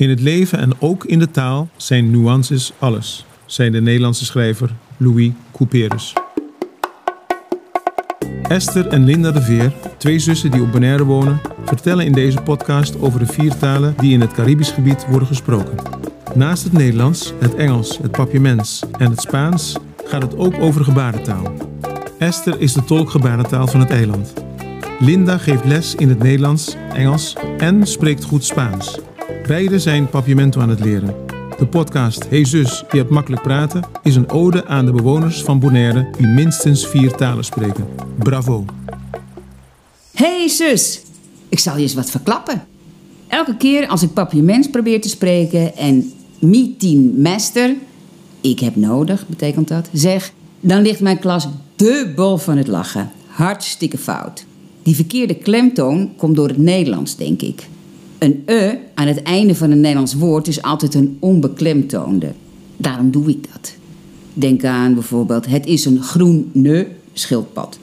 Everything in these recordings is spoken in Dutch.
In het leven en ook in de taal zijn nuances alles, zei de Nederlandse schrijver Louis Couperus. Esther en Linda de Veer, twee zussen die op Bonaire wonen, vertellen in deze podcast over de vier talen die in het Caribisch gebied worden gesproken. Naast het Nederlands, het Engels, het Papiaments en het Spaans gaat het ook over gebarentaal. Esther is de tolk gebarentaal van het eiland. Linda geeft les in het Nederlands, Engels en spreekt goed Spaans. Beide zijn Papiamento aan het leren. De podcast Hey Zus, je hebt makkelijk praten is een ode aan de bewoners van Bonaire die minstens vier talen spreken. Bravo! Hey zus, ik zal je eens wat verklappen. Elke keer als ik papiaments probeer te spreken en meeting master, ik heb nodig, betekent dat, zeg, dan ligt mijn klas dubbel van het lachen. Hartstikke fout. Die verkeerde klemtoon komt door het Nederlands, denk ik. Een e aan het einde van een Nederlands woord is altijd een onbeklemtoonde. Daarom doe ik dat. Denk aan bijvoorbeeld, het is een groene schildpad.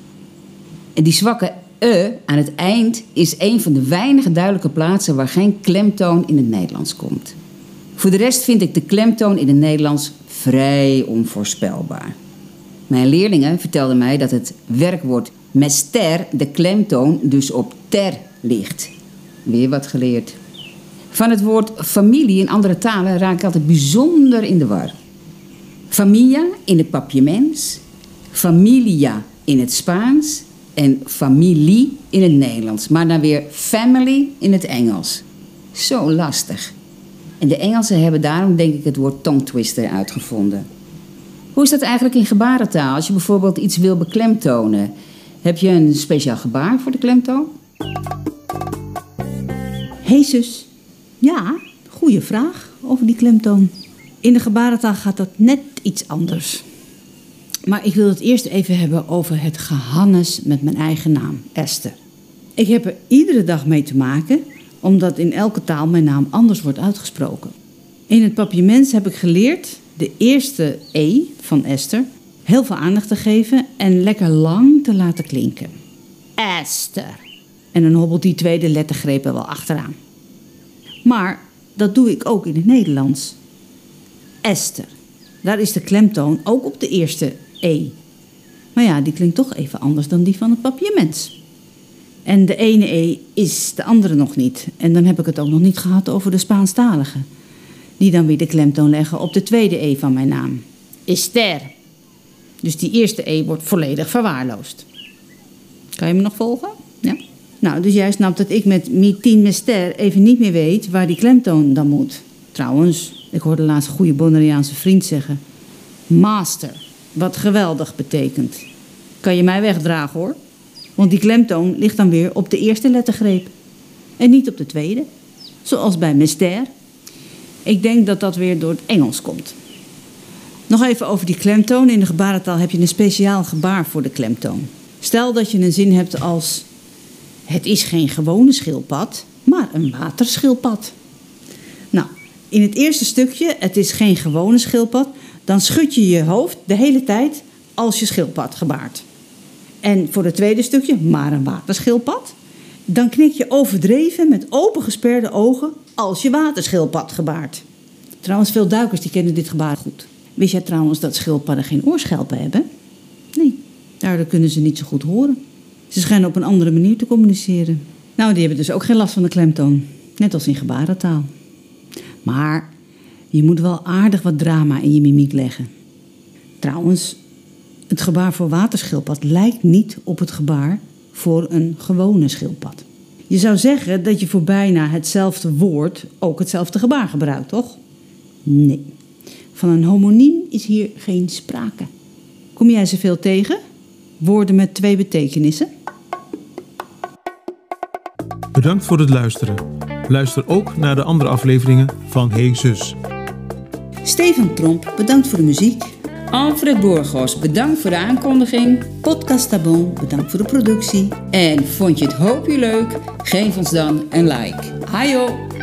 En die zwakke e aan het eind is een van de weinige duidelijke plaatsen waar geen klemtoon in het Nederlands komt. Voor de rest vind ik de klemtoon in het Nederlands vrij onvoorspelbaar. Mijn leerlingen vertelden mij dat het werkwoord mester de klemtoon dus op ter ligt. Weer wat geleerd. Van het woord familie in andere talen raak ik altijd bijzonder in de war. Familia in het papiaments, familia in het Spaans en familie in het Nederlands. Maar dan weer family in het Engels. Zo lastig. En de Engelsen hebben daarom denk ik het woord tongue twister uitgevonden. Hoe is dat eigenlijk in gebarentaal? Als je bijvoorbeeld iets wil beklemtonen, heb je een speciaal gebaar voor de klemtoon? Hey zus. Ja, goede vraag over die klemtoon. In de gebarentaal gaat dat net iets anders. Maar ik wil het eerst even hebben over het gehannes met mijn eigen naam, Esther. Ik heb er iedere dag mee te maken, omdat in elke taal mijn naam anders wordt uitgesproken. In het papiaments heb ik geleerd de eerste E van Esther heel veel aandacht te geven en lekker lang te laten klinken. Esther. En dan hobbelt die tweede lettergreep er wel achteraan. Maar dat doe ik ook in het Nederlands. Esther. Daar is de klemtoon ook op de eerste E. Maar ja, die klinkt toch even anders dan die van het papiaments. En de ene E is de andere nog niet. En dan heb ik het ook nog niet gehad over de Spaanstaligen. Die dan weer de klemtoon leggen op de tweede E van mijn naam. Esther. Dus die eerste E wordt volledig verwaarloosd. Kan je me nog volgen? Ja? Nou, dus jij snapt dat ik met Mitin Mester even niet meer weet waar die klemtoon dan moet. Trouwens, ik hoorde laatst een goede Bonaireaanse vriend zeggen... Master, wat geweldig betekent. Kan je mij wegdragen hoor? Want die klemtoon ligt dan weer op de eerste lettergreep. En niet op de tweede. Zoals bij Mester. Ik denk dat dat weer door het Engels komt. Nog even over die klemtoon. In de gebarentaal heb je een speciaal gebaar voor de klemtoon. Stel dat je een zin hebt als... Het is geen gewone schildpad, maar een waterschildpad. Nou, in het eerste stukje, het is geen gewone schildpad... dan schud je je hoofd de hele tijd als je schildpad gebaart. En voor het tweede stukje, maar een waterschildpad... dan knik je overdreven met opengesperde ogen als je waterschildpad gebaart. Trouwens, veel duikers die kennen dit gebaar goed. Wist jij trouwens dat schildpadden geen oorschelpen hebben? Nee, daardoor kunnen ze niet zo goed horen. Ze schijnen op een andere manier te communiceren. Nou, die hebben dus ook geen last van de klemtoon. Net als in gebarentaal. Maar je moet wel aardig wat drama in je mimiek leggen. Trouwens, het gebaar voor waterschildpad lijkt niet op het gebaar voor een gewone schildpad. Je zou zeggen dat je voor bijna hetzelfde woord ook hetzelfde gebaar gebruikt, toch? Nee. Van een homoniem is hier geen sprake. Kom jij ze veel tegen? Woorden met twee betekenissen? Bedankt voor het luisteren. Luister ook naar de andere afleveringen van Hey Zus. Stefan Tromp, bedankt voor de muziek. Alfred Borgos, bedankt voor de aankondiging. Podcast Tabon, bedankt voor de productie. En vond je het hoopje leuk? Geef ons dan een like. Hajo!